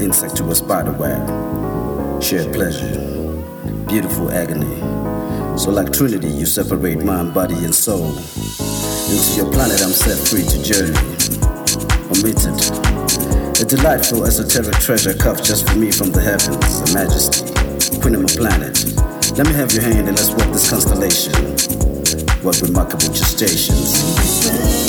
insect to a spider web. Shared pleasure, beautiful agony. So, like Trinity, you separate mind, body, and soul. Into your planet, I'm set free to journey. Omitted. A delightful esoteric treasure cuffed just for me from the heavens, a majesty, queen of my planet. Let me have your hand and let's walk this constellation. What remarkable gestations.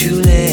you live.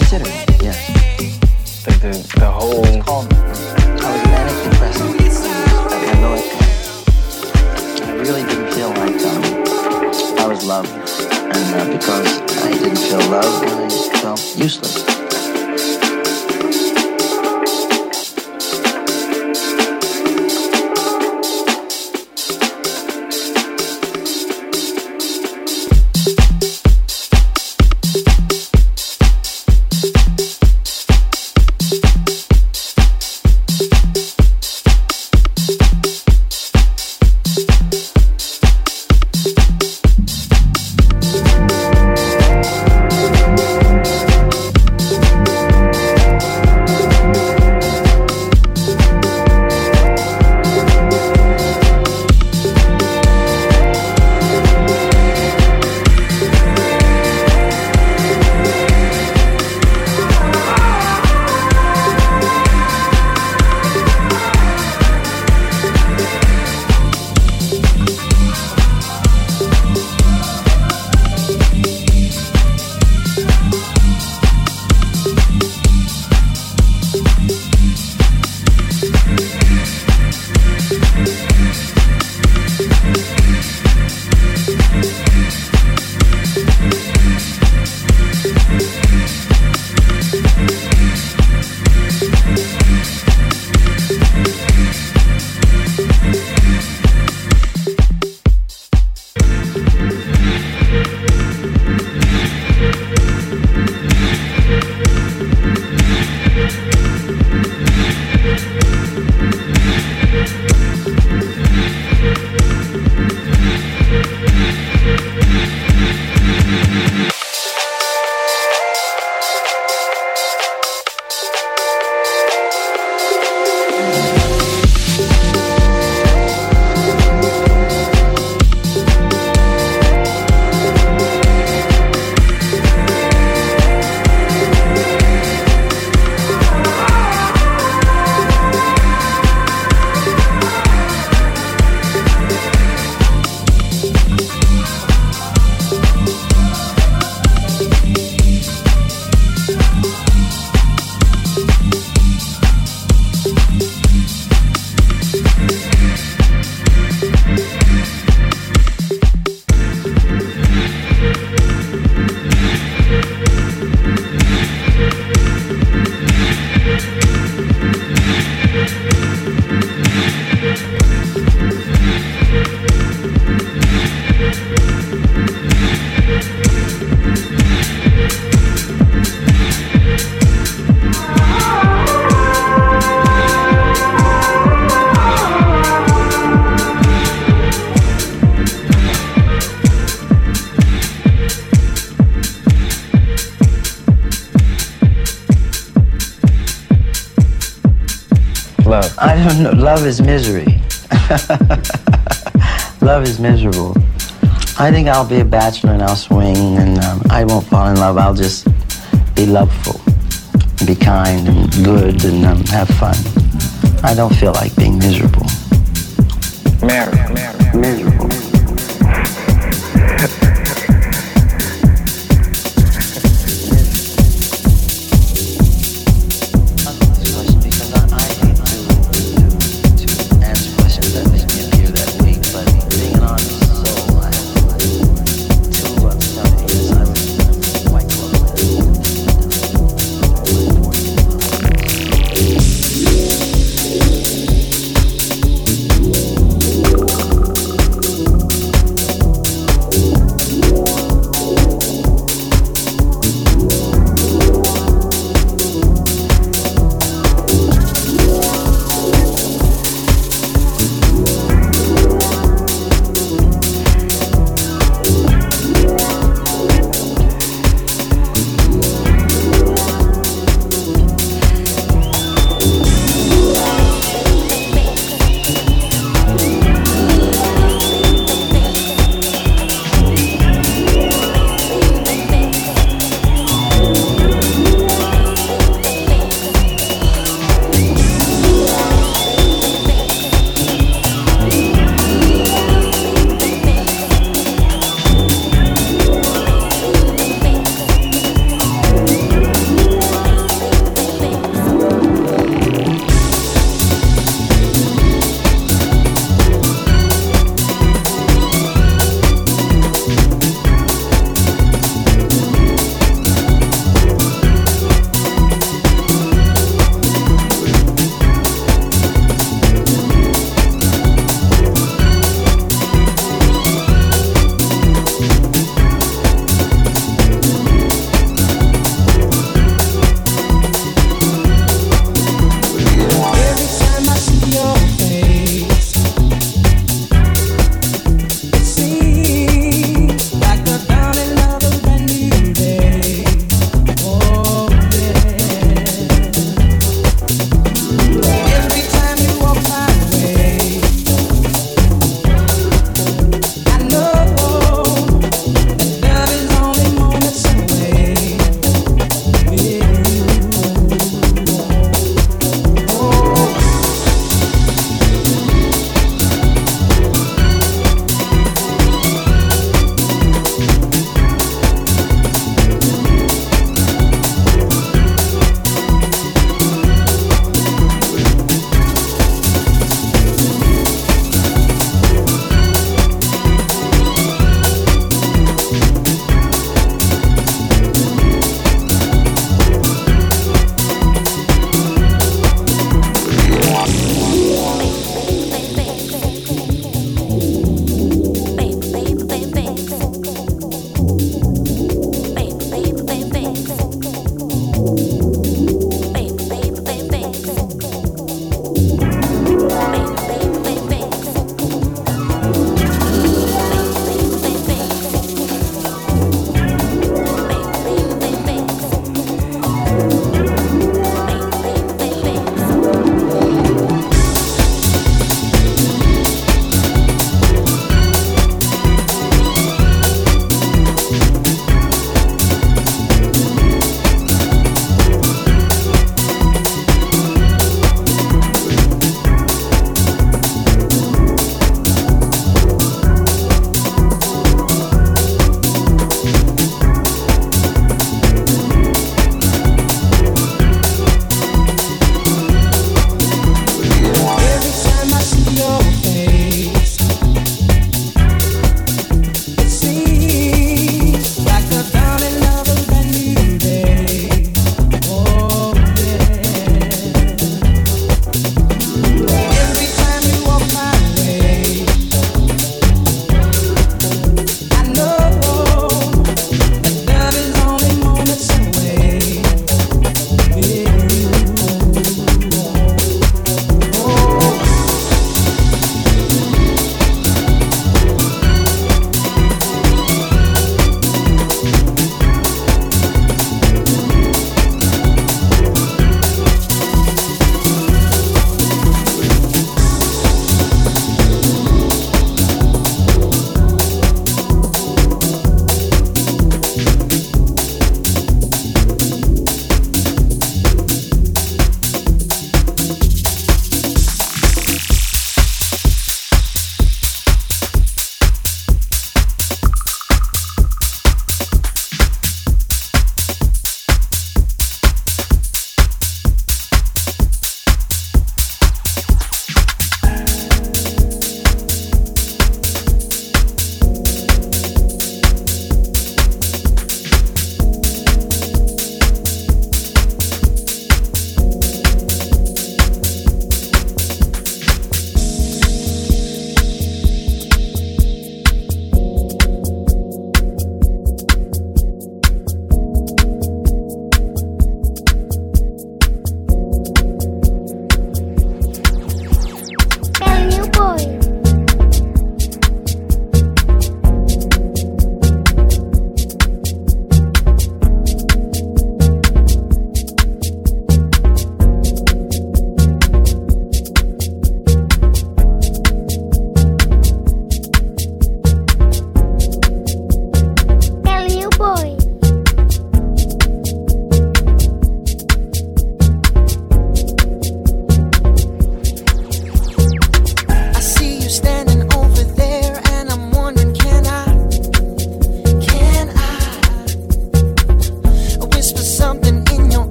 considering, yes. The, the, the whole. It's called, I was manic depressive. I had no. I really didn't feel like um, I was loved. And uh, because I didn't feel loved, I felt useless. Love is misery. love is miserable. I think I'll be a bachelor and I'll swing and um, I won't fall in love. I'll just be loveful, be kind and good and um, have fun. I don't feel like being miserable. Mary, Mary, miserable.